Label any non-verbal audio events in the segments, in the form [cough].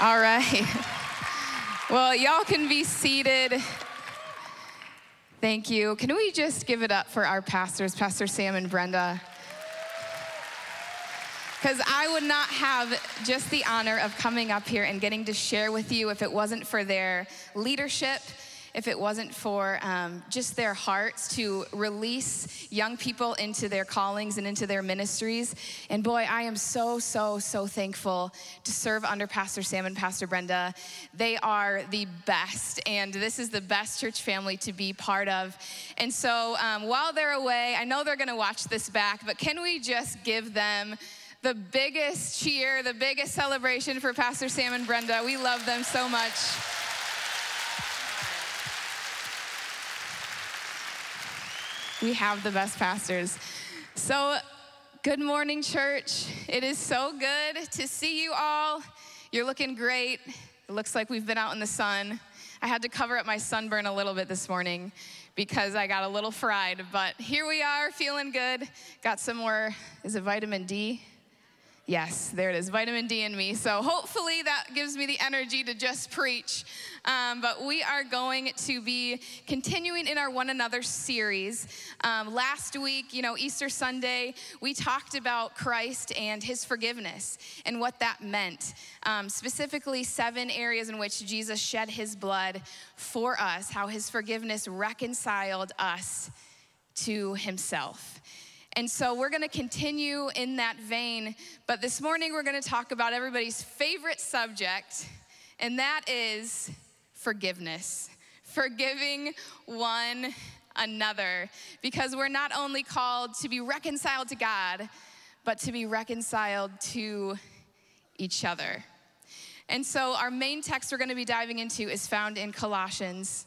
All right. Well, y'all can be seated. Thank you. Can we just give it up for our pastors, Pastor Sam and Brenda? Because I would not have just the honor of coming up here and getting to share with you if it wasn't for their leadership if it wasn't for um, just their hearts to release young people into their callings and into their ministries. And boy, I am so, so, so thankful to serve under Pastor Sam and Pastor Brenda. They are the best, and this is the best church family to be part of. And so um, while they're away, I know they're gonna watch this back, but can we just give them? the biggest cheer, the biggest celebration for Pastor Sam and Brenda. We love them so much. We have the best pastors. So, good morning, church. It is so good to see you all. You're looking great. It looks like we've been out in the sun. I had to cover up my sunburn a little bit this morning because I got a little fried, but here we are, feeling good. Got some more, is it vitamin D? Yes, there it is, vitamin D in me. So hopefully that gives me the energy to just preach. Um, but we are going to be continuing in our One Another series. Um, last week, you know, Easter Sunday, we talked about Christ and his forgiveness and what that meant. Um, specifically, seven areas in which Jesus shed his blood for us, how his forgiveness reconciled us to himself. And so we're going to continue in that vein, but this morning we're going to talk about everybody's favorite subject, and that is forgiveness. Forgiving one another, because we're not only called to be reconciled to God, but to be reconciled to each other. And so our main text we're going to be diving into is found in Colossians.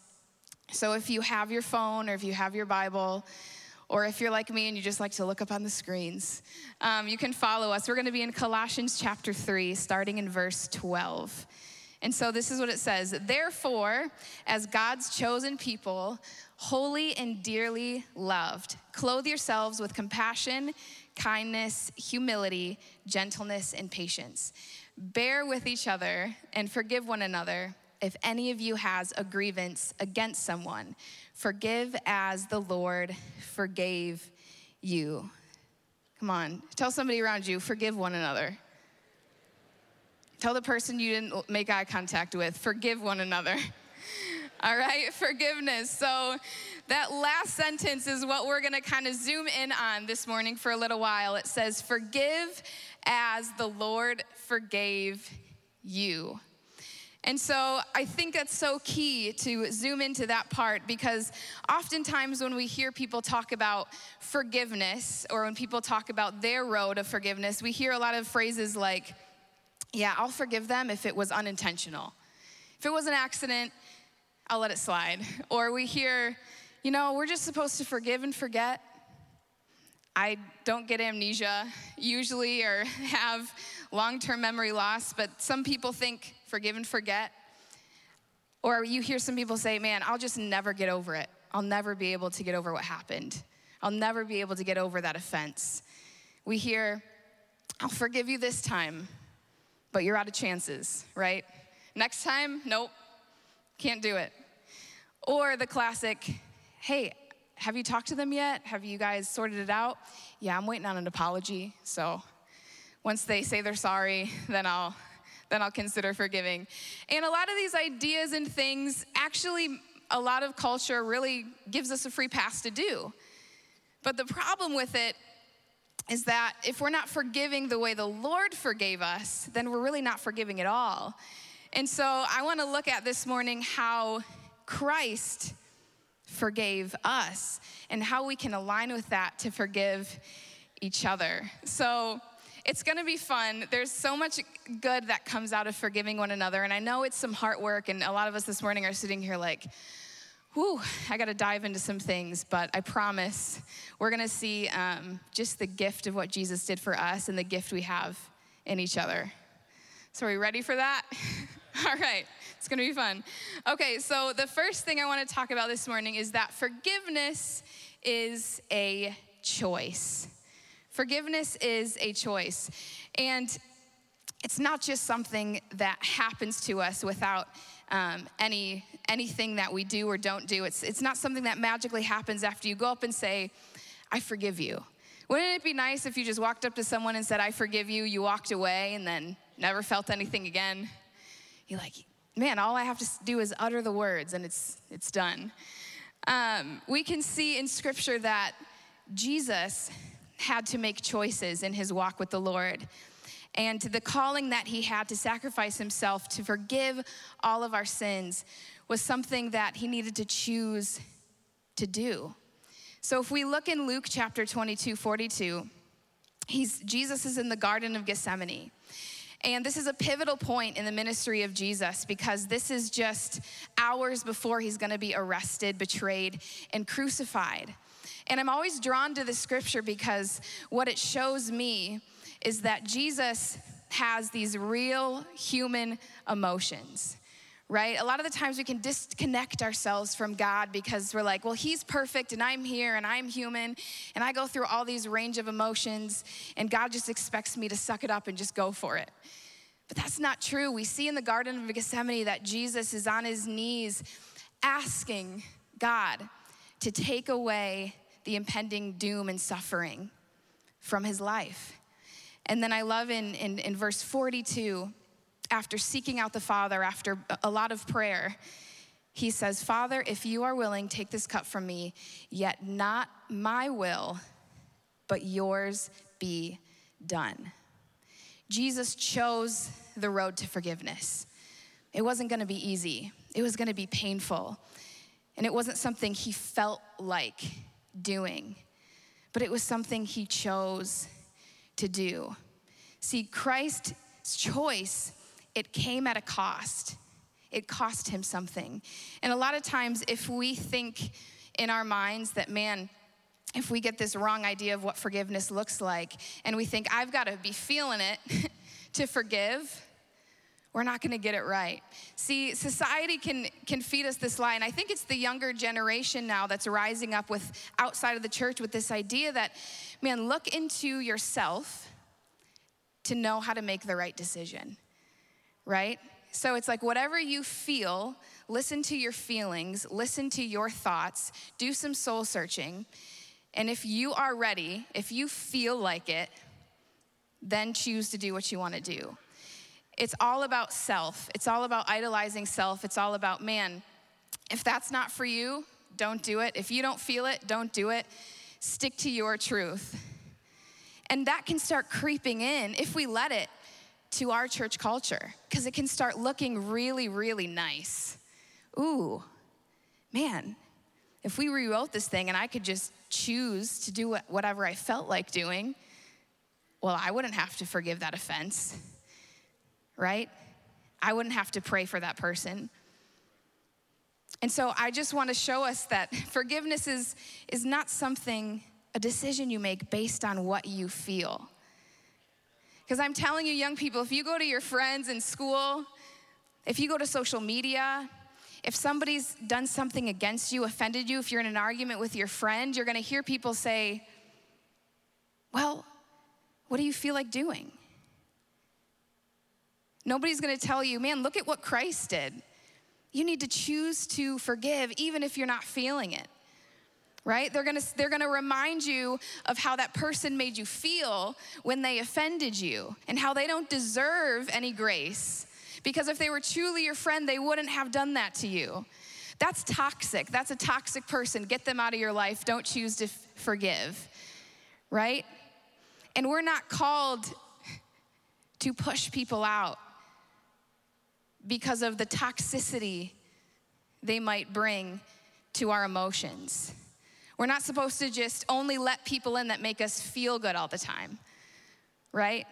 So if you have your phone or if you have your Bible, or if you're like me and you just like to look up on the screens, um, you can follow us. We're going to be in Colossians chapter 3, starting in verse 12. And so this is what it says Therefore, as God's chosen people, holy and dearly loved, clothe yourselves with compassion, kindness, humility, gentleness, and patience. Bear with each other and forgive one another if any of you has a grievance against someone. Forgive as the Lord forgave you. Come on, tell somebody around you, forgive one another. Tell the person you didn't make eye contact with, forgive one another. [laughs] All right, forgiveness. So, that last sentence is what we're gonna kind of zoom in on this morning for a little while. It says, Forgive as the Lord forgave you. And so I think that's so key to zoom into that part because oftentimes when we hear people talk about forgiveness or when people talk about their road of forgiveness, we hear a lot of phrases like, yeah, I'll forgive them if it was unintentional. If it was an accident, I'll let it slide. [laughs] Or we hear, you know, we're just supposed to forgive and forget. I don't get amnesia usually or [laughs] have long term memory loss, but some people think forgive and forget. Or you hear some people say, man, I'll just never get over it. I'll never be able to get over what happened. I'll never be able to get over that offense. We hear, I'll forgive you this time, but you're out of chances, right? Next time, nope, can't do it. Or the classic, hey, have you talked to them yet? Have you guys sorted it out? Yeah, I'm waiting on an apology. So once they say they're sorry, then I'll then I'll consider forgiving. And a lot of these ideas and things actually a lot of culture really gives us a free pass to do. But the problem with it is that if we're not forgiving the way the Lord forgave us, then we're really not forgiving at all. And so I want to look at this morning how Christ forgave us and how we can align with that to forgive each other. So it's gonna be fun. There's so much good that comes out of forgiving one another. And I know it's some heart work, and a lot of us this morning are sitting here like, whew, I gotta dive into some things, but I promise we're gonna see um, just the gift of what Jesus did for us and the gift we have in each other. So, are we ready for that? [laughs] All right. It's gonna be fun. Okay, so the first thing I wanna talk about this morning is that forgiveness is a choice. Forgiveness is a choice. And it's not just something that happens to us without um, any anything that we do or don't do. It's it's not something that magically happens after you go up and say, "I forgive you." Wouldn't it be nice if you just walked up to someone and said, "I forgive you"? You walked away and then never felt anything again. You're like, man, all I have to do is utter the words and it's it's done. Um, we can see in Scripture that Jesus had to make choices in his walk with the Lord and the calling that he had to sacrifice himself to forgive all of our sins was something that he needed to choose to do. So if we look in Luke chapter 22, 42, he's, Jesus is in the Garden of Gethsemane. And this is a pivotal point in the ministry of Jesus because this is just hours before he's gonna be arrested, betrayed, and crucified. And I'm always drawn to the scripture because what it shows me is that Jesus has these real human emotions right? A lot of the times we can disconnect ourselves from God because we're like, well, He's perfect and I'm here and I'm human and I go through all these range of emotions and God just expects me to suck it up and just go for it. But that's not true. We see in the Garden of Gethsemane that Jesus is on his knees asking God to take away the impending doom and suffering from his life. And then I love in, in, in verse 42, after seeking out the Father, after a lot of prayer, he says, Father, if you are willing, take this cup from me, yet not my will, but yours be done. Jesus chose the road to forgiveness. It wasn't gonna be easy, it was gonna be painful. And it wasn't something he felt like doing, but it was something he chose to do. See, Christ's choice, it came at a cost. It cost him something. And a lot of times, if we think in our minds that, man, if we get this wrong idea of what forgiveness looks like, and we think, I've got to be feeling it [laughs] to forgive, we're not going to get it right. See, society can can feed us this lie and I think it's the younger generation now that's rising up with outside of the church with this idea that man, look into yourself to know how to make the right decision. Right? So it's like whatever you feel, listen to your feelings, listen to your thoughts, do some soul searching. And if you are ready, if you feel like it, then choose to do what you want to do. It's all about self. It's all about idolizing self. It's all about, man, if that's not for you, don't do it. If you don't feel it, don't do it. Stick to your truth. And that can start creeping in if we let it to our church culture, because it can start looking really, really nice. Ooh, man, if we rewrote this thing and I could just choose to do whatever I felt like doing, well, I wouldn't have to forgive that offense right? I wouldn't have to pray for that person. And so I just want to show us that [laughs] forgiveness is, is not something, a decision you make based on what you feel. Because I'm telling you, young people, if you go to your friends in school, if you go to social media, if somebody's done something against you, offended you, if you're in an argument with your friend, you're gonna hear people say, Well, what do you feel like doing? Nobody's gonna tell you, man, look at what Christ did. You need to choose to forgive even if you're not feeling it. Right? They're gonna, they're gonna remind you of how that person made you feel when they offended you and how they don't deserve any grace. Because if they were truly your friend, they wouldn't have done that to you. That's toxic. That's a toxic person. Get them out of your life. Don't choose to f- forgive. Right? And we're not called to push people out because of the toxicity they might bring to our emotions. We're not supposed to just only let people in that make us feel good all the time, right?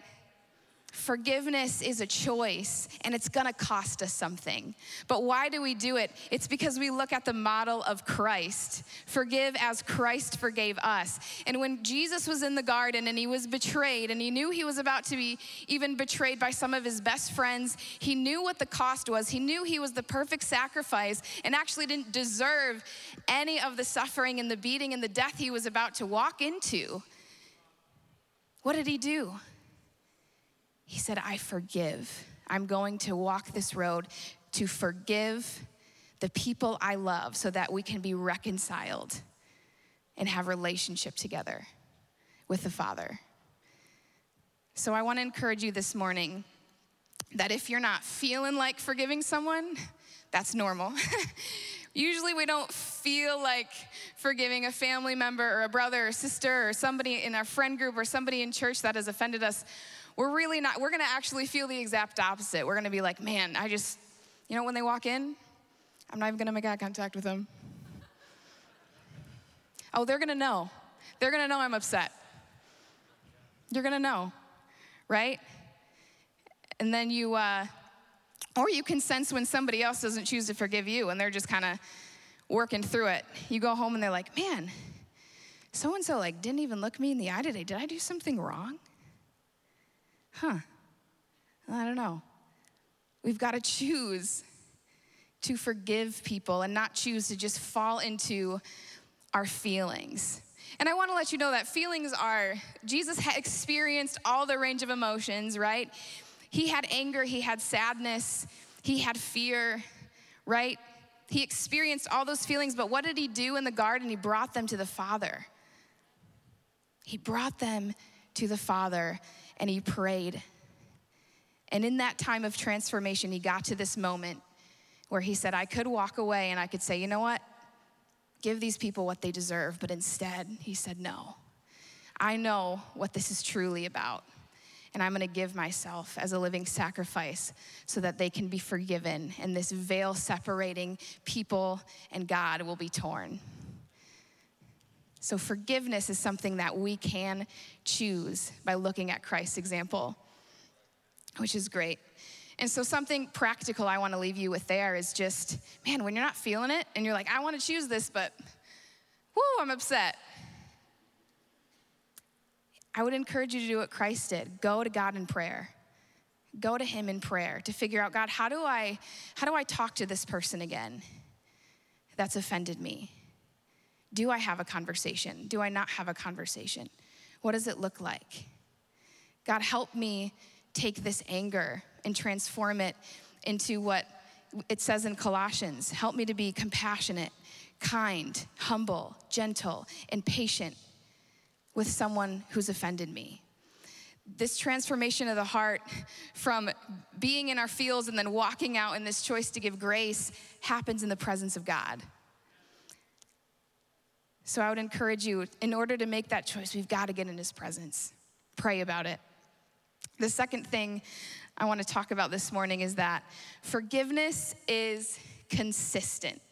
Forgiveness is a choice and it's gonna cost us something. But why do we do it? It's because we look at the model of Christ. Forgive as Christ forgave us. And when Jesus was in the garden and he was betrayed and he knew he was about to be even betrayed by some of his best friends, he knew what the cost was. He knew he was the perfect sacrifice and actually didn't deserve any of the suffering and the beating and the death he was about to walk into. What did he do? He said, I forgive. I'm going to walk this road to forgive the people I love so that we can be reconciled and have relationship together with the Father. So I want to encourage you this morning that if you're not feeling like forgiving someone, that's normal. [laughs] Usually we don't feel like forgiving a family member or a brother or sister or somebody in our friend group or somebody in church that has offended us. We're really not, we're gonna actually feel the exact opposite. We're gonna be like, man, I just, you know, when they walk in, I'm not even gonna make eye contact with them. Oh, they're gonna know. They're gonna know I'm upset. You're gonna know, right? And then you, uh, or you can sense when somebody else doesn't choose to forgive you and they're just kind of working through it. You go home and they're like, man, so and so like didn't even look me in the eye today. Did I do something wrong? Huh. I don't know. We've got to choose to forgive people and not choose to just fall into our feelings. And I want to let you know that feelings are, Jesus had experienced all the range of emotions, right? He had anger, he had sadness, he had fear, right? He experienced all those feelings, but what did he do in the garden? He brought them to the Father. He brought them to the Father and he prayed. And in that time of transformation, he got to this moment where he said, I could walk away and I could say, you know what? Give these people what they deserve. But instead, he said, no. I know what this is truly about and I'm going to give myself as a living sacrifice so that they can be forgiven and this veil separating people and God will be torn. So, forgiveness is something that we can choose by looking at Christ's example, which is great. And so, something practical I want to leave you with there is just, man, when you're not feeling it and you're like, I want to choose this, but whoo, I'm upset. I would encourage you to do what Christ did. Go to God in prayer. Go to him in prayer to figure out, God, how do I how do I talk to this person again that's offended me? Do I have a conversation? Do I not have a conversation? What does it look like? God, help me take this anger and transform it into what it says in Colossians. Help me to be compassionate, kind, humble, gentle, and patient with someone who's offended me. This transformation of the heart from being in our fields and then walking out in this choice to give grace happens in the presence of God. So I would encourage you, in order to make that choice, we've got to get in His presence. Pray about it. The second thing I want to talk about this morning is that forgiveness is consistent.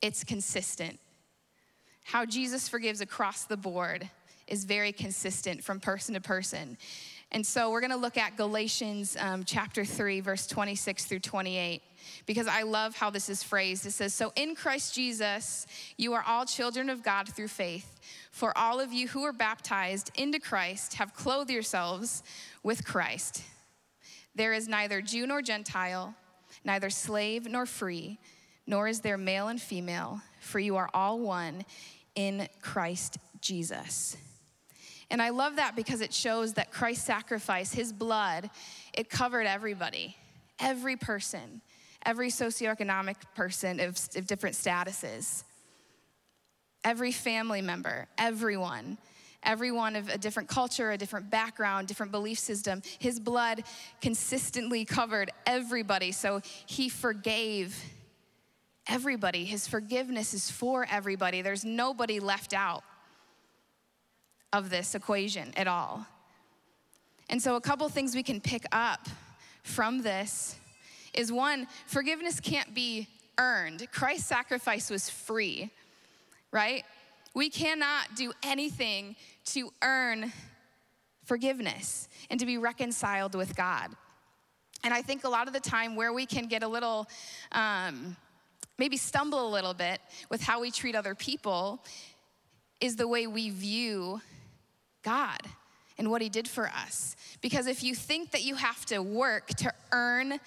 It's consistent how Jesus forgives across the board is very consistent from person to person. And so we're gonna look at Galatians um, chapter 3, verse 26 through 28, because I love how this is phrased. It says, So in Christ Jesus, you are all children of God through faith. For all of you who are baptized into Christ have clothed yourselves with Christ. There is neither Jew nor Gentile, neither slave nor free, nor is there male and female, for you are all one in Christ Jesus. And I love that because it shows that Christ's sacrifice, his blood, it covered everybody, every person, every socioeconomic person of, of different statuses, every family member, everyone everyone of a different culture, a different background, different belief system. His blood consistently covered everybody. So he forgave everybody. His forgiveness is for everybody. There's nobody left out of this equation at all. And so, a couple things we can pick up from this is one, forgiveness can't be earned. Christ's sacrifice was free, right? We cannot do anything to earn forgiveness and to be reconciled with God. And I think a lot of the time where we can get a little um, maybe stumble a little bit with how we treat other people is the way we view God and what He did for us. Because if you think that you have to work to earn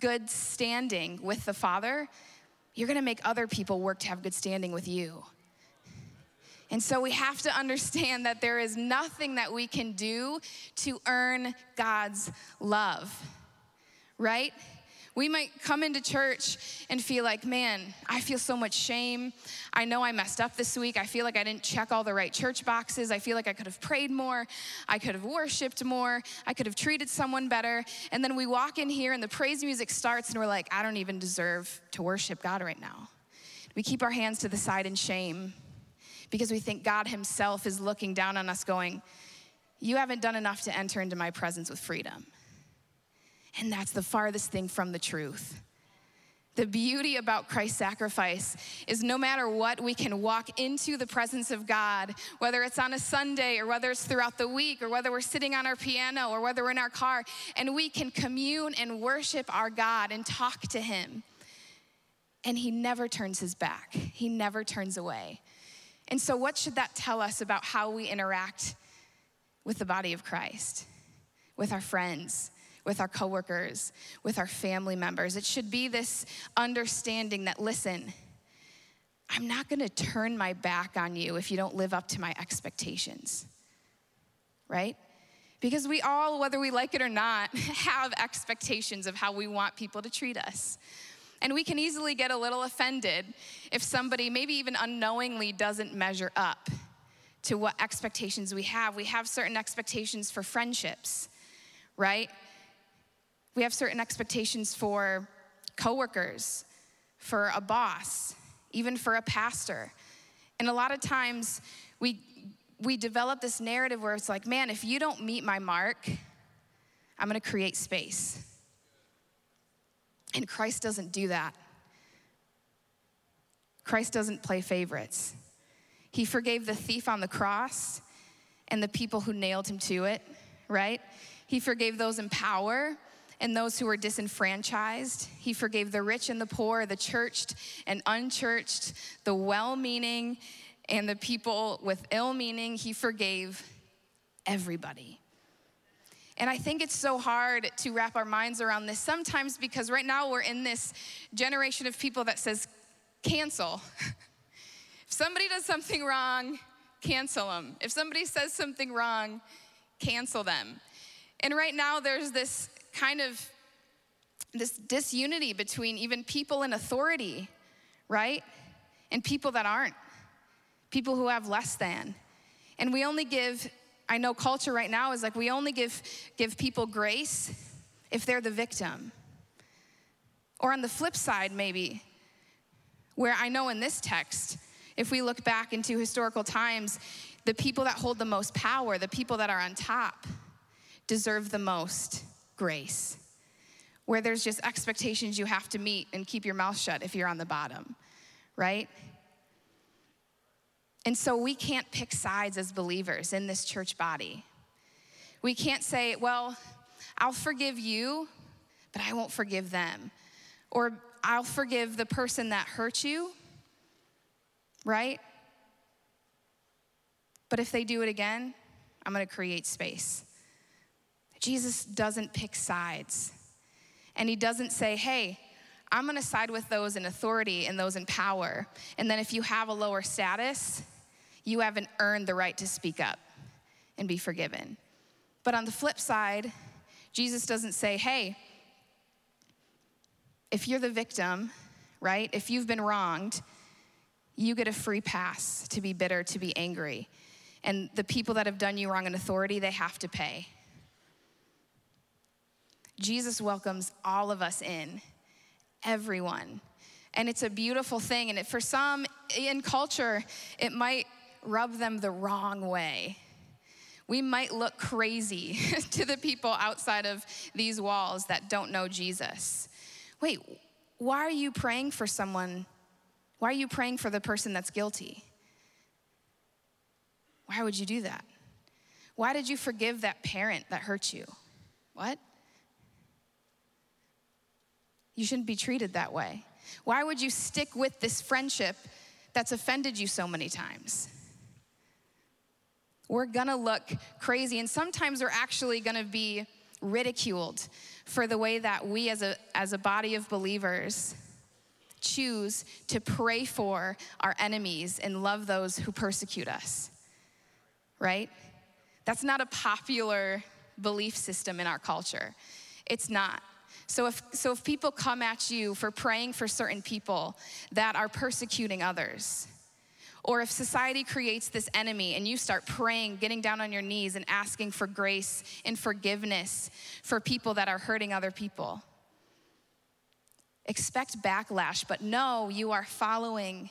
good standing with the Father, you're gonna make other people work to have good standing with you. And so we have to understand that there is nothing that we can do to earn God's love, right? We might come into church and feel like, man, I feel so much shame. I know I messed up this week. I feel like I didn't check all the right church boxes. I feel like I could have prayed more. I could have worshiped more. I could have treated someone better. And then we walk in here and the praise music starts and we're like, I don't even deserve to worship God right now. We keep our hands to the side in shame because we think God Himself is looking down on us, going, You haven't done enough to enter into my presence with freedom. And that's the farthest thing from the truth. The beauty about Christ's sacrifice is no matter what, we can walk into the presence of God, whether it's on a Sunday or whether it's throughout the week or whether we're sitting on our piano or whether we're in our car, and we can commune and worship our God and talk to Him. And He never turns His back, He never turns away. And so, what should that tell us about how we interact with the body of Christ, with our friends? With our coworkers, with our family members. It should be this understanding that, listen, I'm not gonna turn my back on you if you don't live up to my expectations, right? Because we all, whether we like it or not, [laughs] have expectations of how we want people to treat us. And we can easily get a little offended if somebody, maybe even unknowingly, doesn't measure up to what expectations we have. We have certain expectations for friendships, right? We have certain expectations for coworkers, for a boss, even for a pastor. And a lot of times we we develop this narrative where it's like, man, if you don't meet my mark, I'm going to create space. And Christ doesn't do that. Christ doesn't play favorites. He forgave the thief on the cross and the people who nailed him to it, right? He forgave those in power and those who were disenfranchised. He forgave the rich and the poor, the churched and unchurched, the well meaning and the people with ill meaning. He forgave everybody. And I think it's so hard to wrap our minds around this sometimes because right now we're in this generation of people that says, cancel. [laughs] if somebody does something wrong, cancel them. If somebody says something wrong, cancel them. And right now there's this kind of this disunity between even people in authority, right? And people that aren't, people who have less than. And we only give, I know culture right now is like we only give, give people grace if they're the victim. Or on the flip side, maybe, where I know in this text, if we look back into historical times, the people that hold the most power, the people that are on top, deserve the most grace, where there's just expectations you have to meet and keep your mouth shut if you're on the bottom, right? And so we can't pick sides as believers in this church body. We can't say, well, I'll forgive you, but I won't forgive them. Or I'll forgive the person that hurt you, right? But if they do it again, I'm gonna create space. Jesus doesn't pick sides. And he doesn't say, hey, I'm gonna side with those in authority and those in power. And then if you have a lower status, you haven't earned the right to speak up and be forgiven. But on the flip side, Jesus doesn't say, hey, if you're the victim, right, if you've been wronged, you get a free pass to be bitter, to be angry. And the people that have done you wrong in authority, they have to pay. Jesus welcomes all of us in, everyone. And it's a beautiful thing. And it, for some in culture, it might rub them the wrong way. We might look crazy [laughs] to the people outside of these walls that don't know Jesus. Wait, why are you praying for someone? Why are you praying for the person that's guilty? Why would you do that? Why did you forgive that parent that hurt you? What? You shouldn't be treated that way. Why would you stick with this friendship that's offended you so many times? We're gonna look crazy, and sometimes we're actually gonna be ridiculed for the way that we as a, as a body of believers choose to pray for our enemies and love those who persecute us. Right? That's not a popular belief system in our culture. It's not. So if, so if people come at you for praying for certain people that are persecuting others, or if society creates this enemy and you start praying, getting down on your knees and asking for grace and forgiveness for people that are hurting other people, expect backlash, but know you are following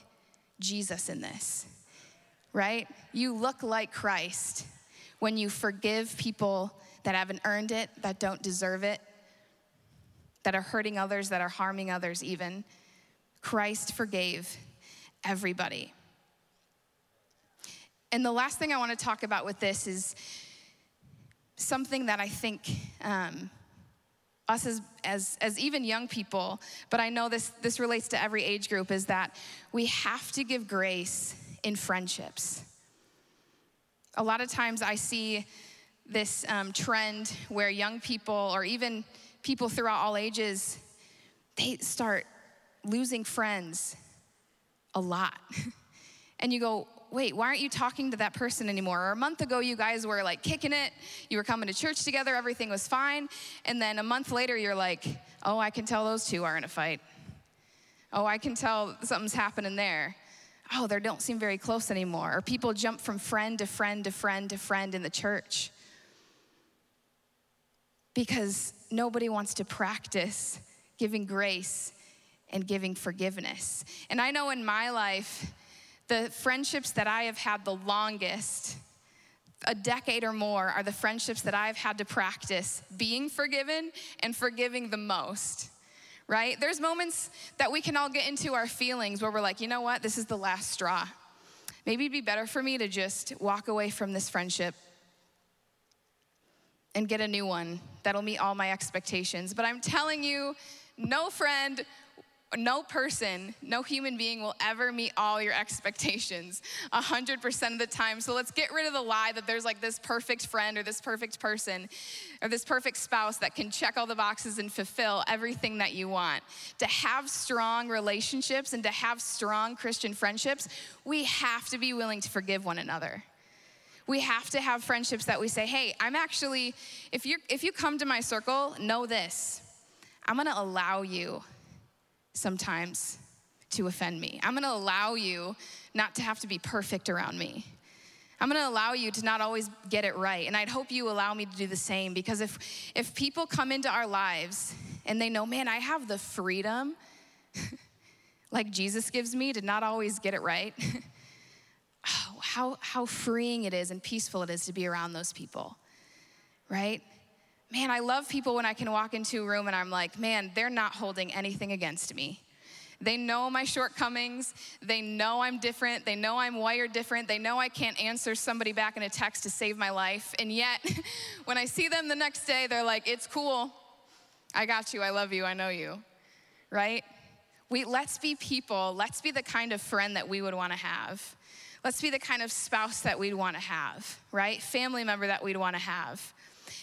Jesus in this, right? You look like Christ when you forgive people that haven't earned it, that don't deserve it, that are hurting others, that are harming others, even. Christ forgave everybody. And the last thing I want to talk about with this is something that I think um, us as, as, as even young people, but I know this, this relates to every age group, is that we have to give grace in friendships. A lot of times I see this um, trend where young people, or even people throughout all ages, they start losing friends a lot. [laughs] and you go, wait, why aren't you talking to that person anymore? Or a month ago, you guys were like kicking it, you were coming to church together, everything was fine. And then a month later, you're like, oh, I can tell those two are in a fight. Oh, I can tell something's happening there. Oh, they don't seem very close anymore. Or people jump from friend to friend to friend to friend in the church because nobody wants to practice giving grace and giving forgiveness. And I know in my life, the friendships that I have had the longest, a decade or more, are the friendships that I've had to practice being forgiven and forgiving the most. Right? There's moments that we can all get into our feelings where we're like, you know what, this is the last straw. Maybe it'd be better for me to just walk away from this friendship and get a new one that'll meet all my expectations. But I'm telling you, no friend, no person, no human being will ever meet all your expectations 100% of the time. So let's get rid of the lie that there's like this perfect friend or this perfect person or this perfect spouse that can check all the boxes and fulfill everything that you want. To have strong relationships and to have strong Christian friendships, we have to be willing to forgive one another we have to have friendships that we say, hey, I'm actually, if you if you come to my circle, know this. I'm gonna allow you sometimes to offend me. I'm gonna allow you not to have to be perfect around me. I'm gonna allow you to not always get it right. And I'd hope you allow me to do the same because if if people come into our lives and they know, man, I have the freedom [laughs] like Jesus gives me to not always get it right. [laughs] how, how freeing it is and peaceful it is to be around those people, right? Man, I love people when I can walk into a room and I'm like, man, they're not holding anything against me. They know my shortcomings. They know I'm different. They know I'm wired different. They know I can't answer somebody back in a text to save my life. And yet, [laughs] when I see them the next day, they're like, it's cool. I got you. I love you. I know you. Right? We, let's be people. Let's be the kind of friend that we would want to have. Let's be the kind of spouse that we'd want to have, right? Family member that we'd want to have.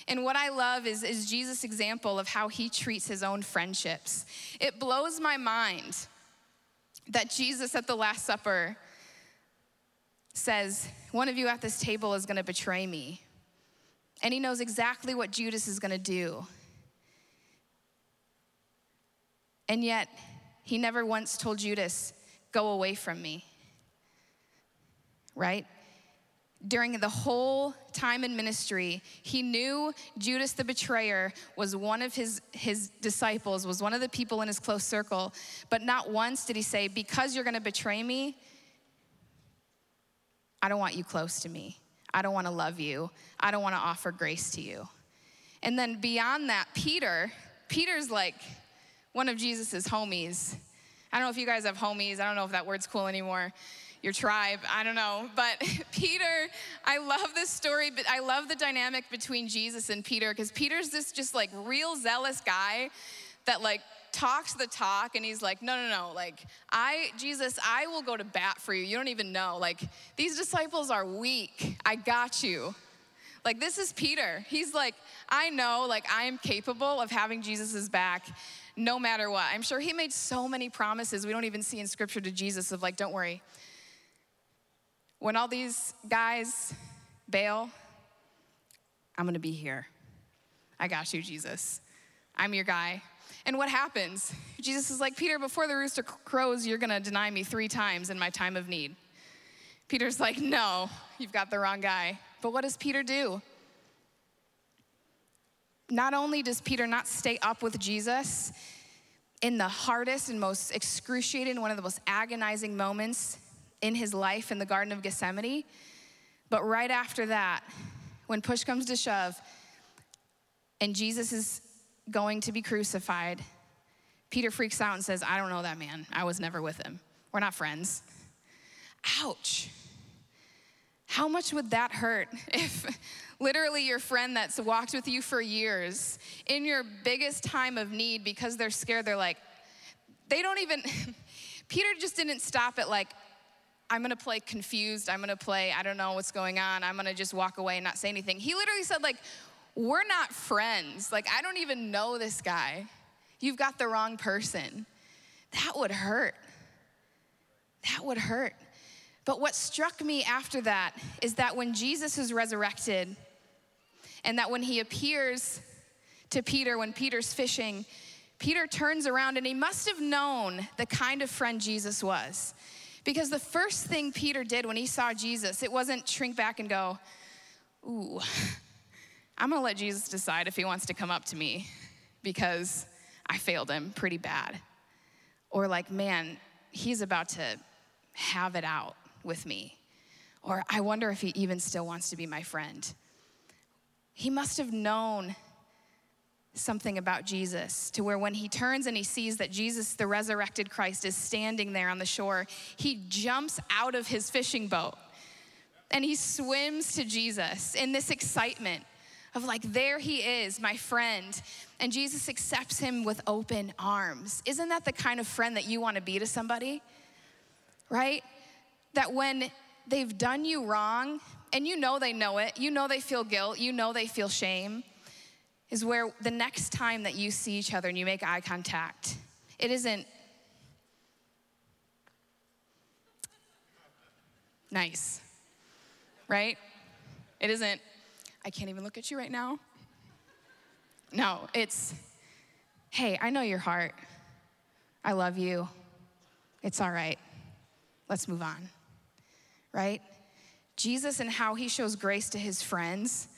And what I love is, is Jesus' example of how he treats his own friendships. It blows my mind that Jesus at the Last Supper says, One of you at this table is going to betray me. And he knows exactly what Judas is going to do. And yet, he never once told Judas, Go away from me right? During the whole time in ministry, he knew Judas the betrayer was one of his, his disciples, was one of the people in his close circle. But not once did he say, Because you're gonna betray me, I don't want you close to me. I don't wanna love you. I don't wanna offer grace to you. And then beyond that, Peter, Peter's like one of Jesus's homies. I don't know if you guys have homies, I don't know if that word's cool anymore your tribe. I don't know. But [laughs] Peter, I love this story, but I love the dynamic between Jesus and Peter because Peter's this just like real zealous guy that like talks the talk and he's like, no, no, no. Like, I, Jesus, I will go to bat for you. You don't even know. Like, these disciples are weak. I got you. Like, this is Peter. He's like, I know, like, I am capable of having Jesus's back no matter what. I'm sure he made so many promises we don't even see in scripture to Jesus of, like, don't worry. When all these guys bail, I'm gonna be here. I got you, Jesus. I'm your guy. And what happens? Jesus is like, Peter, before the rooster crows, you're gonna deny me three times in my time of need. Peter's like, No, you've got the wrong guy. But what does Peter do? Not only does Peter not stay up with Jesus in the hardest and most excruciating, one of the most agonizing moments in his life in the Garden of Gethsemane, but right after that, when push comes to shove and Jesus is going to be crucified, Peter freaks out and says, I don't know that man. I was never with him. We're not friends. Ouch. How much would that hurt [laughs] if literally your friend that's walked with you for years in your biggest time of need because they're scared, they're like, they don't even, [laughs] Peter just didn't stop at like, I'm gonna play confused. I'm gonna play, I don't know what's going on. I'm gonna just walk away and not say anything. He literally said, like, we're not friends. Like, I don't even know this guy. You've got the wrong person. That would hurt. That would hurt. But what struck me after that is that when Jesus is resurrected, and that when he appears to Peter, when Peter's fishing, Peter turns around and he must have known the kind of friend Jesus was. Because the first thing Peter did when he saw Jesus, it wasn't shrink back and go, Ooh, [laughs] I'm gonna let Jesus decide if he wants to come up to me because I failed him pretty bad. Or like, man, he's about to have it out with me. Or I wonder if he even still wants to be my friend. He must have known something about Jesus to where when he turns and he sees that Jesus, the resurrected Christ, is standing there on the shore, he jumps out of his fishing boat and he swims to Jesus in this excitement of like, there he is, my friend. And Jesus accepts him with open arms. Isn't that the kind of friend that you want to be to somebody? Right? that when they've done you wrong, and you know they know it, you know they feel guilt, you know they feel shame, is where the next time that you see each other and you make eye contact, it isn't nice, right? It isn't, I can't even look at you right now. No, it's, hey, I know your heart. I love you. It's all right. Let's move on right? Jesus and how he shows grace to his friends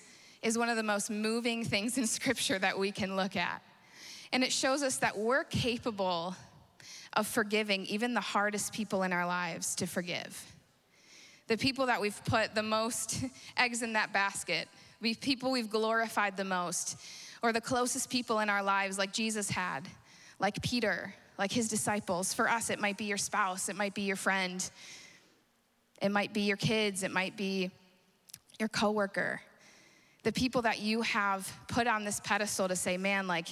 is one of the most moving things in scripture that we can look at. And it shows us that we're capable of forgiving even the hardest people in our lives to forgive. The people that we've put the most [laughs] eggs in that basket, we people we've glorified the most, or the closest people in our lives, like Jesus had, like Peter, like his disciples. For us, it might be your spouse, it might be your friend, it might be your kids, it might be your coworker. The people that you have put on this pedestal to say, man, like,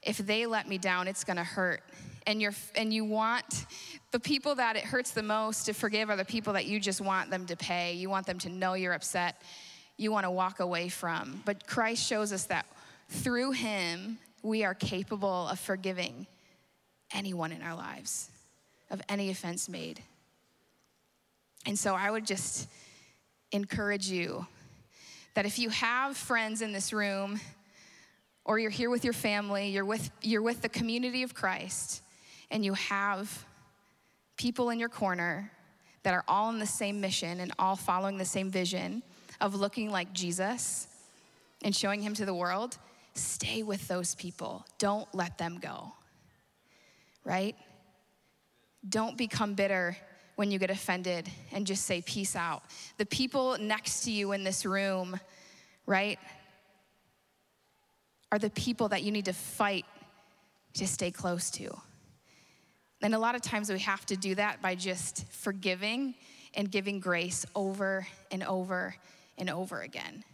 if they let me down, it's gonna hurt. And you're and you want the people that it hurts the most to forgive are the people that you just want them to pay. You want them to know you're upset. You want to walk away from. But Christ shows us that through him, we are capable of forgiving anyone in our lives of any offense made. And so I would just encourage you that if you have friends in this room, or you're here with your family, you're with, you're with the community of Christ, and you have people in your corner that are all in the same mission and all following the same vision of looking like Jesus and showing him to the world, stay with those people. Don't let them go, right? Don't become bitter when you get offended and just say, Peace out. The people next to you in this room, right, are the people that you need to fight to stay close to. And a lot of times we have to do that by just forgiving and giving grace over and over and over again.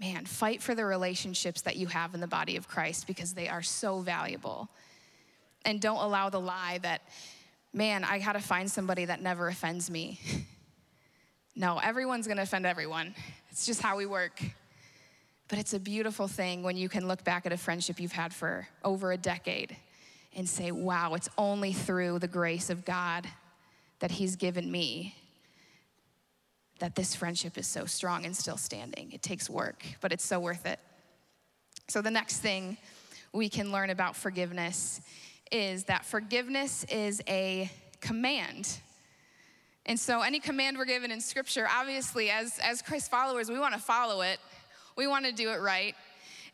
Man, fight for the relationships that you have in the body of Christ because they are so valuable. And don't allow the lie that man, I gotta find somebody that never offends me. no, everyone's gonna offend everyone. It's just how we work. But it's a beautiful thing when you can look back at a friendship you've had for over a decade and say, wow, it's only through the grace of God that He's given me that this friendship is so strong and still standing. It takes work, but it's so worth it. So, the next thing we can learn about forgiveness is that forgiveness is a command. And so, any command we're given in Scripture, obviously, as, as Christ followers, we want to follow it. We want to do it right.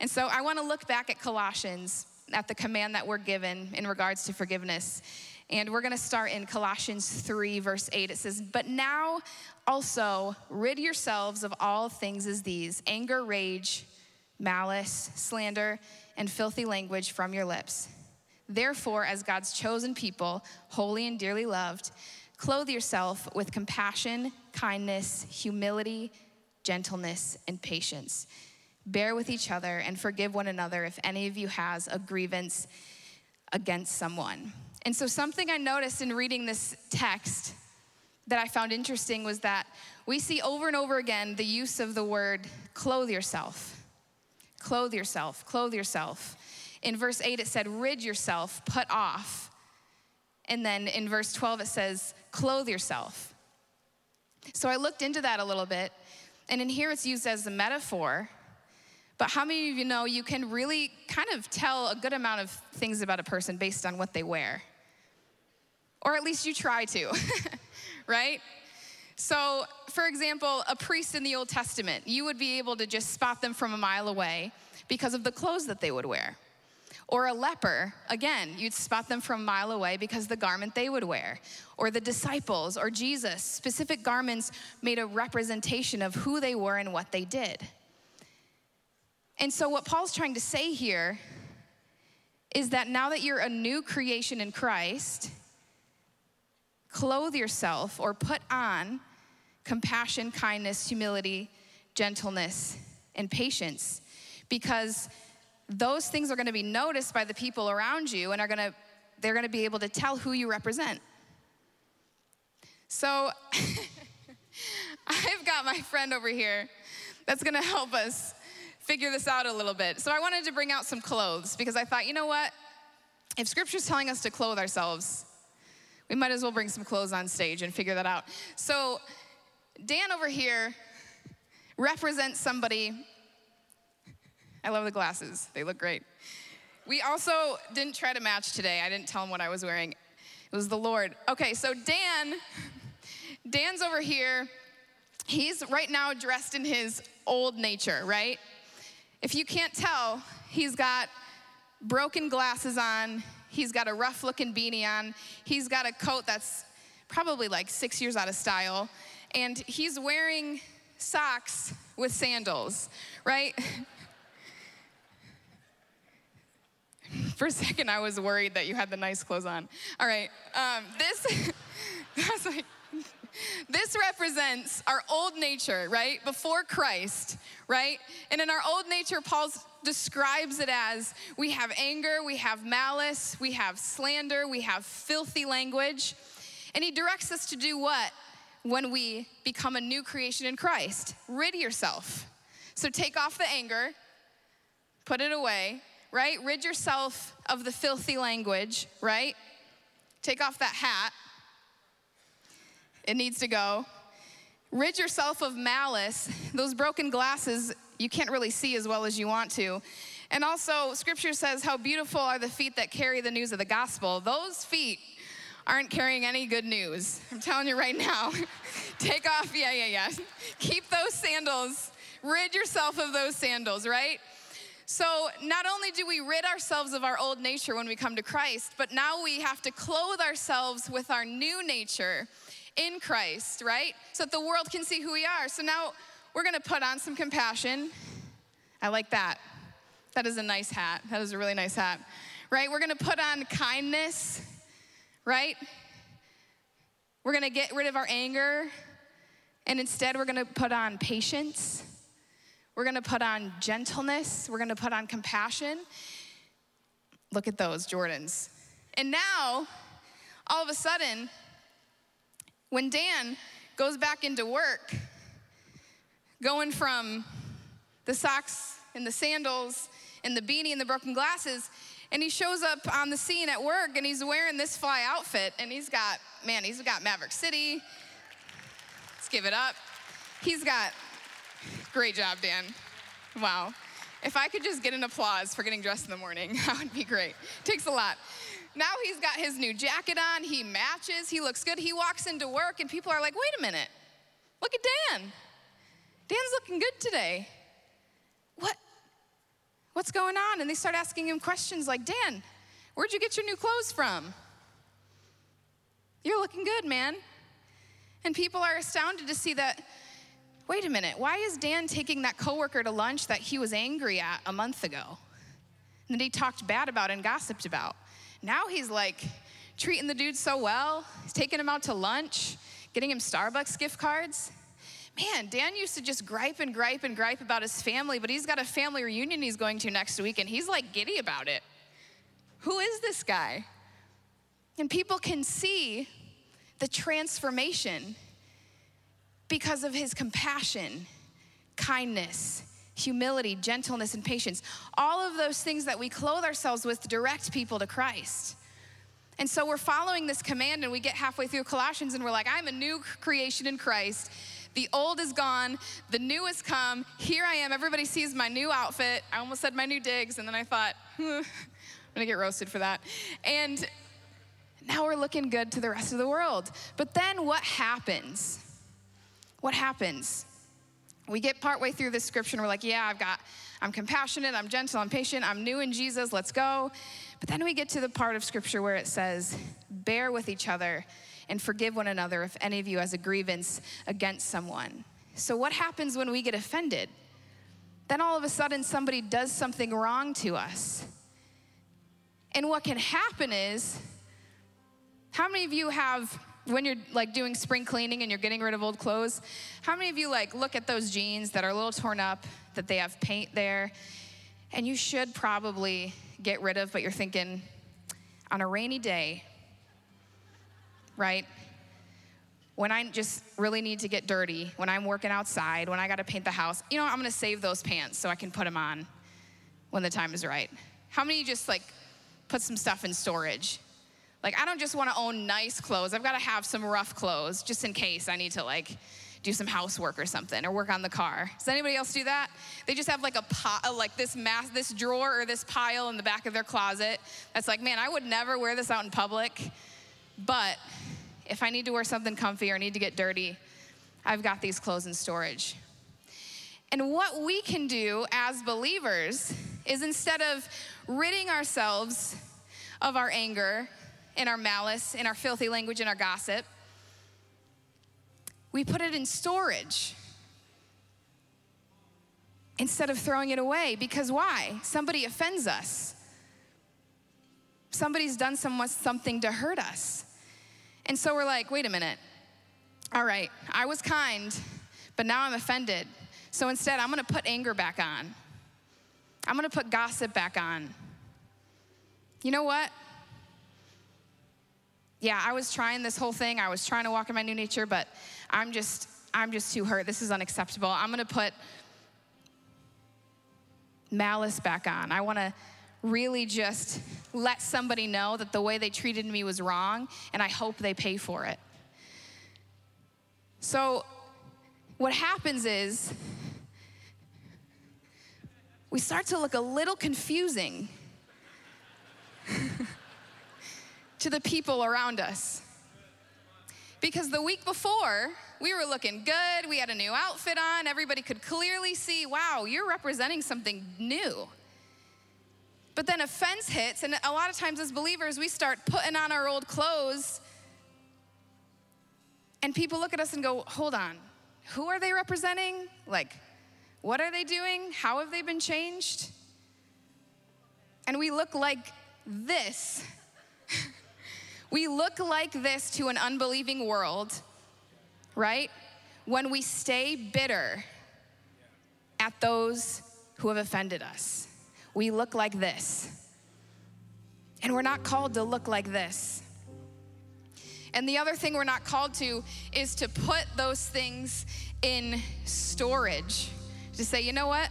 And so I want to look back at Colossians, at the command that we're given in regards to forgiveness. And we're going to start in Colossians 3, verse 8. It says, But now also rid yourselves of all things as these anger, rage, malice, slander, and filthy language from your lips. Therefore, as God's chosen people, holy and dearly loved, clothe yourself with compassion, kindness, humility, gentleness, and patience. Bear with each other and forgive one another if any of you has a grievance against someone. And so, something I noticed in reading this text that I found interesting was that we see over and over again the use of the word clothe yourself. Clothe yourself, clothe yourself. In verse 8, it said, rid yourself, put off. And then in verse 12, it says, clothe yourself. So I looked into that a little bit and in here it's used as a metaphor. But how many of you know you can really kind of tell a good amount of things about a person based on what they wear? Or at least you try to, [laughs] right? So, for example, a priest in the Old Testament, you would be able to just spot them from a mile away because of the clothes that they would wear. Or a leper, again, you'd spot them from a mile away because the garment they would wear. Or the disciples or Jesus, specific garments made a representation of who they were and what they did. And so, what Paul's trying to say here is that now that you're a new creation in Christ, clothe yourself or put on compassion, kindness, humility, gentleness, and patience because those things are going to be noticed by the people around you and are going to they're going to be able to tell who you represent. So [laughs] I've got my friend over here that's going to help us figure this out a little bit. So I wanted to bring out some clothes because I thought, you know what? If scripture's telling us to clothe ourselves, we might as well bring some clothes on stage and figure that out. So Dan over here represents somebody I love the glasses, they look great. We also didn't try to match today. I didn't tell him what I was wearing. It was the Lord. Okay, so Dan, [laughs] Dan's over here. He's right now dressed in his old nature, right? If you can't tell, he's got broken glasses on, he's got a rough looking beanie on, he's got a coat that's probably like six years out of style, and he's wearing socks with sandals, right? [laughs] [laughs] For a second, I was worried that you had the nice clothes on. All right, um, this, [laughs] like, this represents our old nature, right? Before Christ, right? And in our old nature, Paul describes it as we have anger, we have malice, we have slander, we have filthy language. And he directs us to do what when we become a new creation in Christ? Rid yourself. So take off the anger, put it away, right? Rid yourself of the filthy language, right? Take off that hat. It needs to go. Rid yourself of malice. Those broken glasses you can't really see as well as you want to. And also, scripture says, How beautiful are the feet that carry the news of the gospel. Those feet aren't carrying any good news. I'm telling you right now. [laughs] Take off, yeah, yeah, yeah. Keep those sandals. Rid yourself of those sandals, right? So, not only do we rid ourselves of our old nature when we come to Christ, but now we have to clothe ourselves with our new nature in Christ, right? So that the world can see who we are. So now we're gonna put on some compassion. I like that. That is a nice hat. That is a really nice hat, right? We're gonna put on kindness, right? We're gonna get rid of our anger, and instead we're gonna put on patience we're gonna put on gentleness. We're gonna put on compassion. Look at those Jordans. And now, all of a sudden, when Dan goes back into work, going from the socks and the sandals, and the beanie, and the broken glasses. And he shows up on the scene at work and he's wearing this fly outfit. And he's got, man, he's got Maverick City. Let's give it up. He's got, great job, Dan. Wow. If I could just get an applause for getting dressed in the morning, [laughs] that would be great. Takes a lot. Now he's got his new jacket on, he matches, he looks good. He walks into work, and people are like, wait a minute, look at Dan. Dan's looking good today. What? What's going on? And they start asking him questions like, Dan, where'd you get your new clothes from? You're looking good, man. And people are astounded to see that wait a minute, why is Dan taking that coworker to lunch that he was angry at a month ago? And that he talked bad about and gossiped about. Now he's like treating the dude so well. He's taking him out to lunch, getting him Starbucks gift cards. Man, Dan used to just gripe and gripe and gripe about his family, but he's got a family reunion he's going to next week and he's like giddy about it. Who is this guy? And people can see the transformation because of his compassion, kindness, humility, gentleness, and patience. All of those things that we clothe ourselves with direct people to Christ. And so we're following this command, and we get halfway through Colossians, and we're like, I'm a new creation in Christ. The old is gone, the new has come. Here I am. Everybody sees my new outfit. I almost said my new digs, and then I thought, [laughs] I'm gonna get roasted for that. And now we're looking good to the rest of the world. But then what happens? What happens? We get partway through this scripture and we're like, yeah, I've got, I'm compassionate, I'm gentle, I'm patient, I'm new in Jesus, let's go. But then we get to the part of scripture where it says, bear with each other and forgive one another if any of you has a grievance against someone. So, what happens when we get offended? Then all of a sudden somebody does something wrong to us. And what can happen is, how many of you have when you're like doing spring cleaning and you're getting rid of old clothes, how many of you like look at those jeans that are a little torn up, that they have paint there, and you should probably get rid of, but you're thinking, on a rainy day, right? When I just really need to get dirty, when I'm working outside, when I gotta paint the house, you know, I'm gonna save those pants so I can put them on when the time is right. How many just like put some stuff in storage? Like, I don't just want to own nice clothes. I've got to have some rough clothes just in case I need to, like, do some housework or something or work on the car. Does anybody else do that? They just have like a pot, uh, like this mass, this drawer or this pile in the back of their closet. That's like, man, I would never wear this out in public. But if I need to wear something comfy or need to get dirty, I've got these clothes in storage. And what we can do as believers is instead of ridding ourselves of our anger in our malice, in our filthy language, in our gossip. We put it in storage instead of throwing it away. Because why? Somebody offends us. Somebody's done something to hurt us. And so we're like, wait a minute. All right, I was kind, but now I'm offended. So instead, I'm gonna put anger back on. I'm gonna put gossip back on. You know what? Yeah, I was trying this whole thing. I was trying to walk in my new nature, but I'm just, I'm just too hurt. This is unacceptable. I'm gonna put malice back on. I wanna really just let somebody know that the way they treated me was wrong, and I hope they pay for it. So, what happens is we start to look a little confusing. [laughs] to the people around us. Because the week before, we were looking good, we had a new outfit on, everybody could clearly see, wow, you're representing something new. But then offense hits, and a lot of times as believers, we start putting on our old clothes, and people look at us and go, hold on, who are they representing? Like, what are they doing? How have they been changed? And we look like this [laughs] We look like this to an unbelieving world, right? When we stay bitter at those who have offended us. We look like this. And we're not called to look like this. And the other thing we're not called to is to put those things in storage. To say, you know what?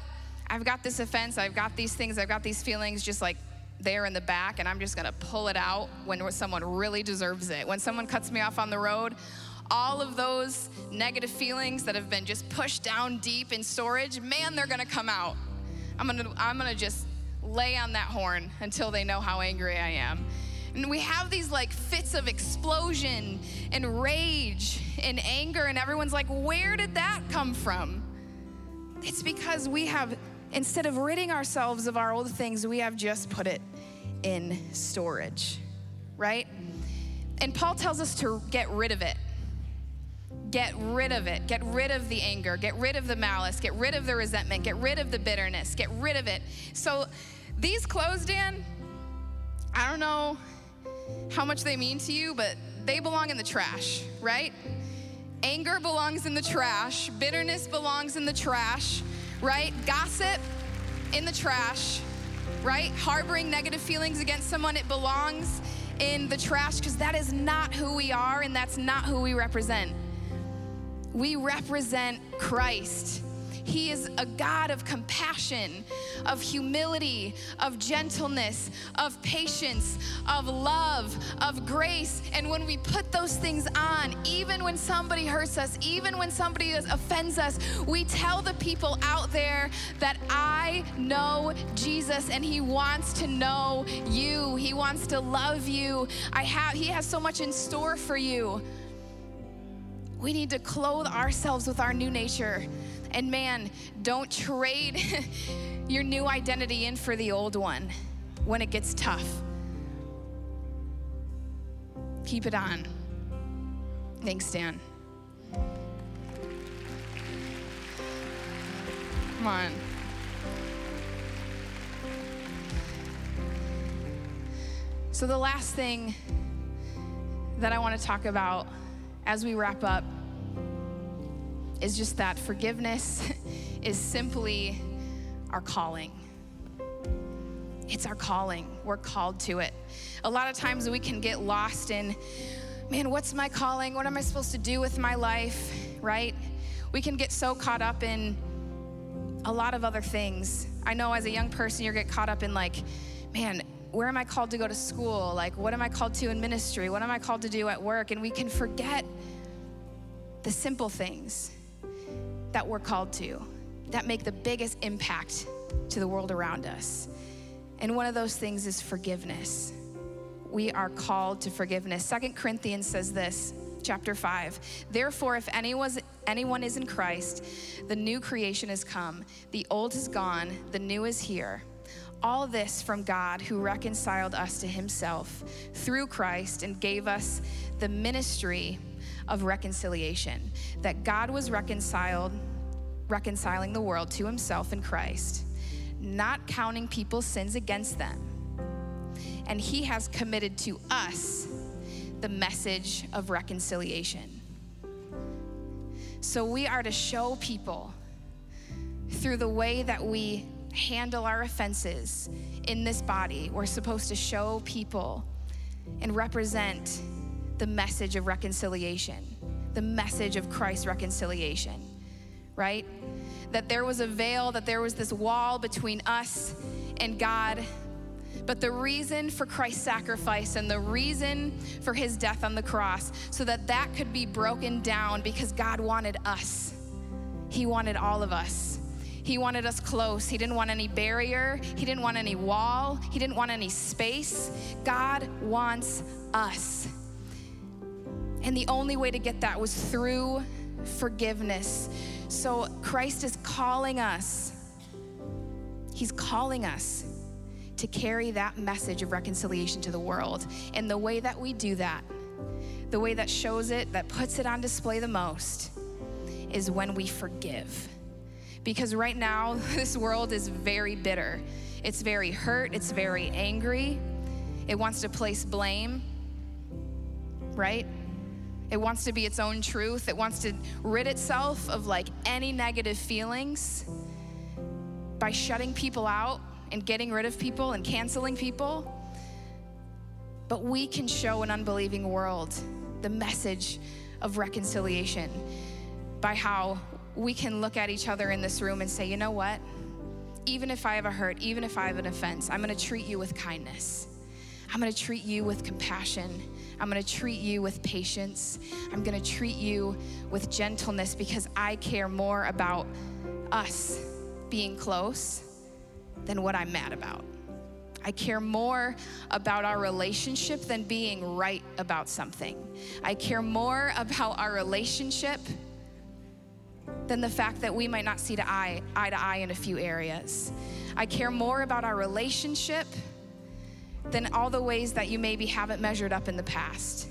I've got this offense, I've got these things, I've got these feelings just like there in the back, and I'm just gonna pull it out when someone really deserves it. When someone cuts me off on the road, all of those negative feelings that have been just pushed down deep in storage, man, they're gonna come out. I'm gonna, I'm gonna just lay on that horn until they know how angry I am. And we have these like fits of explosion and rage and anger, and everyone's like, where did that come from? It's because we have, instead of ridding ourselves of our old things, we have just put it in storage, right? And Paul tells us to get rid of it. Get rid of it. Get rid of the anger. Get rid of the malice. Get rid of the resentment. Get rid of the bitterness. Get rid of it. So, these clothes, Dan, I don't know how much they mean to you, but they belong in the trash, right? Anger belongs in the trash. Bitterness belongs in the trash, right? Gossip in the trash, right? Harboring negative feelings against someone, it belongs in the trash because that is not who we are and that's not who we represent. We represent Christ. He is a God of compassion, of humility, of gentleness, of patience, of love, of grace. And when we put those things on, even when somebody hurts us, even when somebody offends us, we tell the people out there that I know Jesus and He wants to know you. He wants to love you. I have, He has so much in store for you. We need to clothe ourselves with our new nature and man, don't trade [laughs] your new identity in for the old one when it gets tough. Keep it on. Thanks, Dan. Come on. So, the last thing that I want to talk about as we wrap up is just that forgiveness [laughs] is simply our calling. It's our calling. We're called to it. A lot of times we can get lost in, man, what's my calling? What am I supposed to do with my life? Right? We can get so caught up in a lot of other things. I know as a young person, you get caught up in like, man, where am I called to go to school? Like, what am I called to in ministry? What am I called to do at work? And we can forget the simple things that we're called to that make the biggest impact to the world around us. And one of those things is forgiveness. We are called to forgiveness. Second Corinthians says this, chapter 5. Therefore, if anyone is in Christ, the new creation has come. The old is gone, the new is here. All this from God who reconciled us to himself through Christ and gave us the ministry of reconciliation, that God was reconciled, reconciling the world to himself in Christ, not counting people's sins against them. And he has committed to us the message of reconciliation. So we are to show people through the way that we handle our offenses in this body. We're supposed to show people and represent the message of reconciliation, the message of Christ's reconciliation, right? That there was a veil, that there was this wall between us and God. But the reason for Christ's sacrifice and the reason for his death on the cross, so that that could be broken down because God wanted us. He wanted all of us. He wanted us close. He didn't want any barrier. He didn't want any wall. He didn't want any space. God wants us. And the only way to get that was through forgiveness. So Christ is calling us, He's calling us to carry that message of reconciliation to the world. And the way that we do that, the way that shows it, that puts it on display the most, is when we forgive. Because right now, [laughs] this world is very bitter. It's very hurt, it's very angry. It wants to place blame, right? It wants to be its own truth. It wants to rid itself of like any negative feelings by shutting people out and getting rid of people and canceling people. But we can show an unbelieving world the message of reconciliation by how we can look at each other in this room and say, you know what? even if I have a hurt, even if I have an offense, I'm gonna treat you with kindness. I'm gonna treat you with compassion. I'm gonna treat you with patience. I'm gonna treat you with gentleness because I care more about us being close than what I'm mad about. I care more about our relationship than being right about something. I care more about our relationship than the fact that we might not see to eye, eye to eye in a few areas. I care more about our relationship than all the ways that you maybe haven't measured up in the past.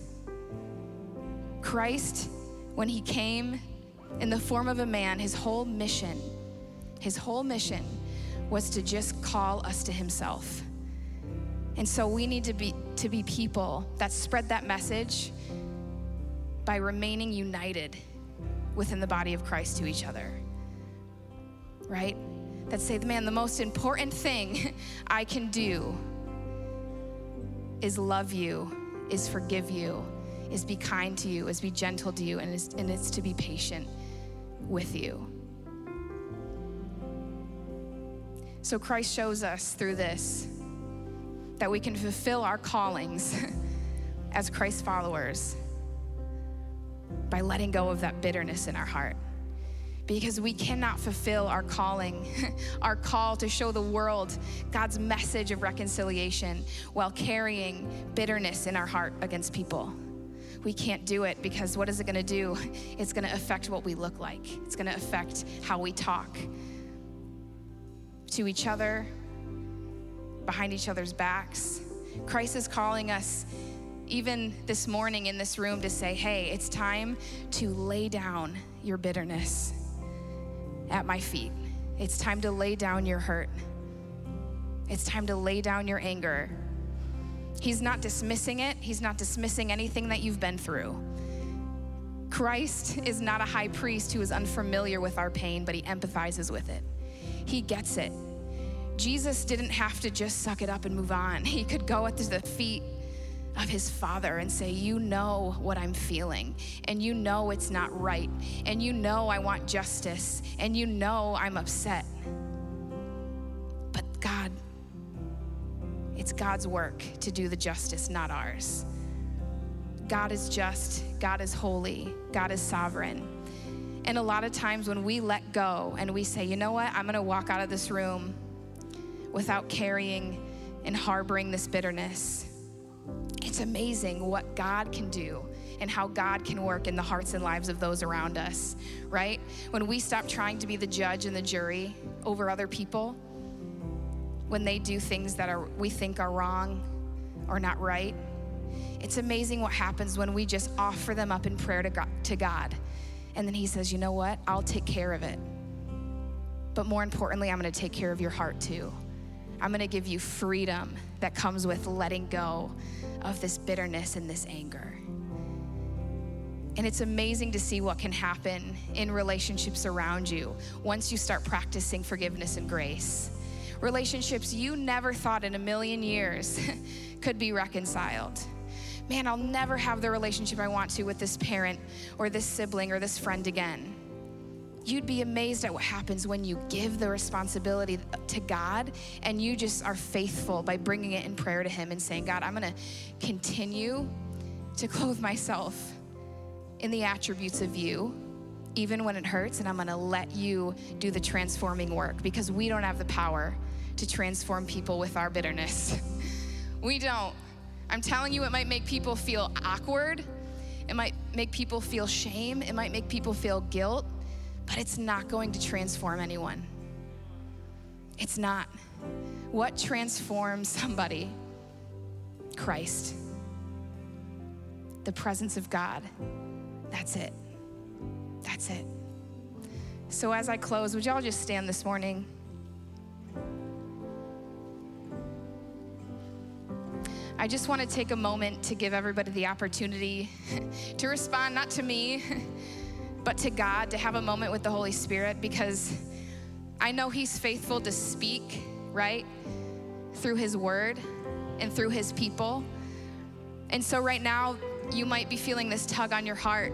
Christ, when he came in the form of a man, his whole mission, his whole mission was to just call us to himself. And so we need to be to be people that spread that message by remaining united within the body of Christ to each other. Right? That say, man, the most important thing [laughs] I can do is love you, is forgive you, is be kind to you, is be gentle to you, and it's, and it's to be patient with you. So Christ shows us through this that we can fulfill our callings [laughs] as Christ followers by letting go of that bitterness in our heart. Because we cannot fulfill our calling, [laughs] our call to show the world God's message of reconciliation while carrying bitterness in our heart against people. We can't do it because what is it gonna do? It's gonna affect what we look like, it's gonna affect how we talk to each other, behind each other's backs. Christ is calling us even this morning in this room to say, hey, it's time to lay down your bitterness at my feet. It's time to lay down your hurt. It's time to lay down your anger. He's not dismissing it, He's not dismissing anything that you've been through. Christ is not a high priest who is unfamiliar with our pain, but he empathizes with it. He gets it. Jesus didn't have to just suck it up and move on. He could go at the feet of his father and say, You know what I'm feeling, and you know it's not right, and you know I want justice, and you know I'm upset. But God, it's God's work to do the justice, not ours. God is just, God is holy, God is sovereign. And a lot of times when we let go and we say, you know what, I'm gonna walk out of this room without carrying and harboring this bitterness it's amazing what God can do and how God can work in the hearts and lives of those around us, right? When we stop trying to be the judge and the jury over other people, when they do things that are we think are wrong or not right, it's amazing what happens when we just offer them up in prayer to God, to God. And then he says, "You know what? I'll take care of it." But more importantly, I'm going to take care of your heart too. I'm going to give you freedom that comes with letting go of this bitterness and this anger. And it's amazing to see what can happen in relationships around you once you start practicing forgiveness and grace. Relationships you never thought in a million years [laughs] could be reconciled. Man, I'll never have the relationship I want to with this parent or this sibling or this friend again. You'd be amazed at what happens when you give the responsibility to God and you just are faithful by bringing it in prayer to Him and saying, God, I'm gonna continue to clothe myself in the attributes of you, even when it hurts, and I'm gonna let you do the transforming work because we don't have the power to transform people with our bitterness. [laughs] we don't. I'm telling you, it might make people feel awkward. It might make people feel shame. It might make people feel guilt but it's not going to transform anyone. It's not. What transforms somebody? Christ. The presence of God. That's it. That's it. So, as I close, would y'all just stand this morning? I just want to take a moment to give everybody the opportunity [laughs] to respond, not to me, [laughs] but to God to have a moment with the Holy Spirit because I know He's faithful to speak, right? Through His word and through His people. And so, right now, you might be feeling this tug on your heart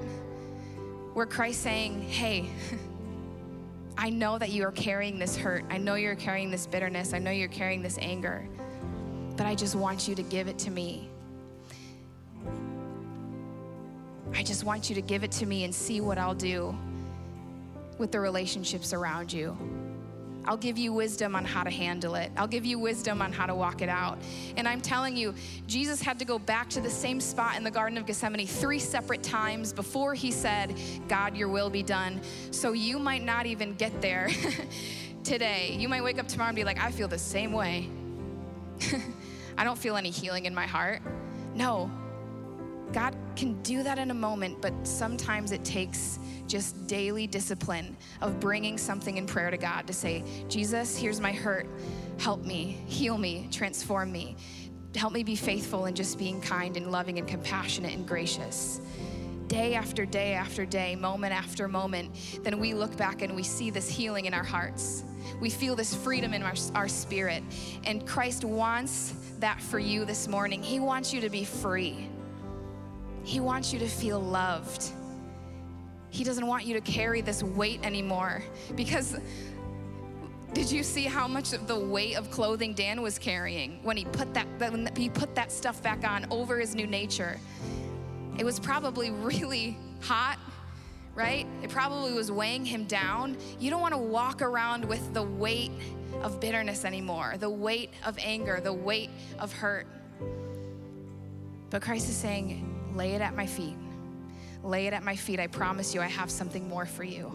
where Christ's saying, Hey, [laughs] I know that you are carrying this hurt. I know you're carrying this bitterness. I know you're carrying this anger. But I just want you to give it to me. I just want you to give it to me and see what I'll do with the relationships around you. I'll give you wisdom on how to handle it. I'll give you wisdom on how to walk it out. And I'm telling you, Jesus had to go back to the same spot in the Garden of Gethsemane three separate times before he said, God, your will be done. So you might not even get there [laughs] today. You might wake up tomorrow and be like, I feel the same way. [laughs] I don't feel any healing in my heart. No, God can do that in a moment, but sometimes it takes just daily discipline of bringing something in prayer to God to say, Jesus, here's my hurt. Help me, heal me, transform me. Help me be faithful in just being kind and loving and compassionate and gracious. Day after day after day, moment after moment, then we look back and we see this healing in our hearts. We feel this freedom in our, our spirit. And Christ wants that for you this morning. He wants you to be free. He wants you to feel loved. He doesn't want you to carry this weight anymore because did you see how much of the weight of clothing Dan was carrying when he put that when he put that stuff back on over his new nature? It was probably really hot, right? It probably was weighing him down. You don't want to walk around with the weight of bitterness anymore, the weight of anger, the weight of hurt. But Christ is saying, lay it at my feet. Lay it at my feet. I promise you, I have something more for you.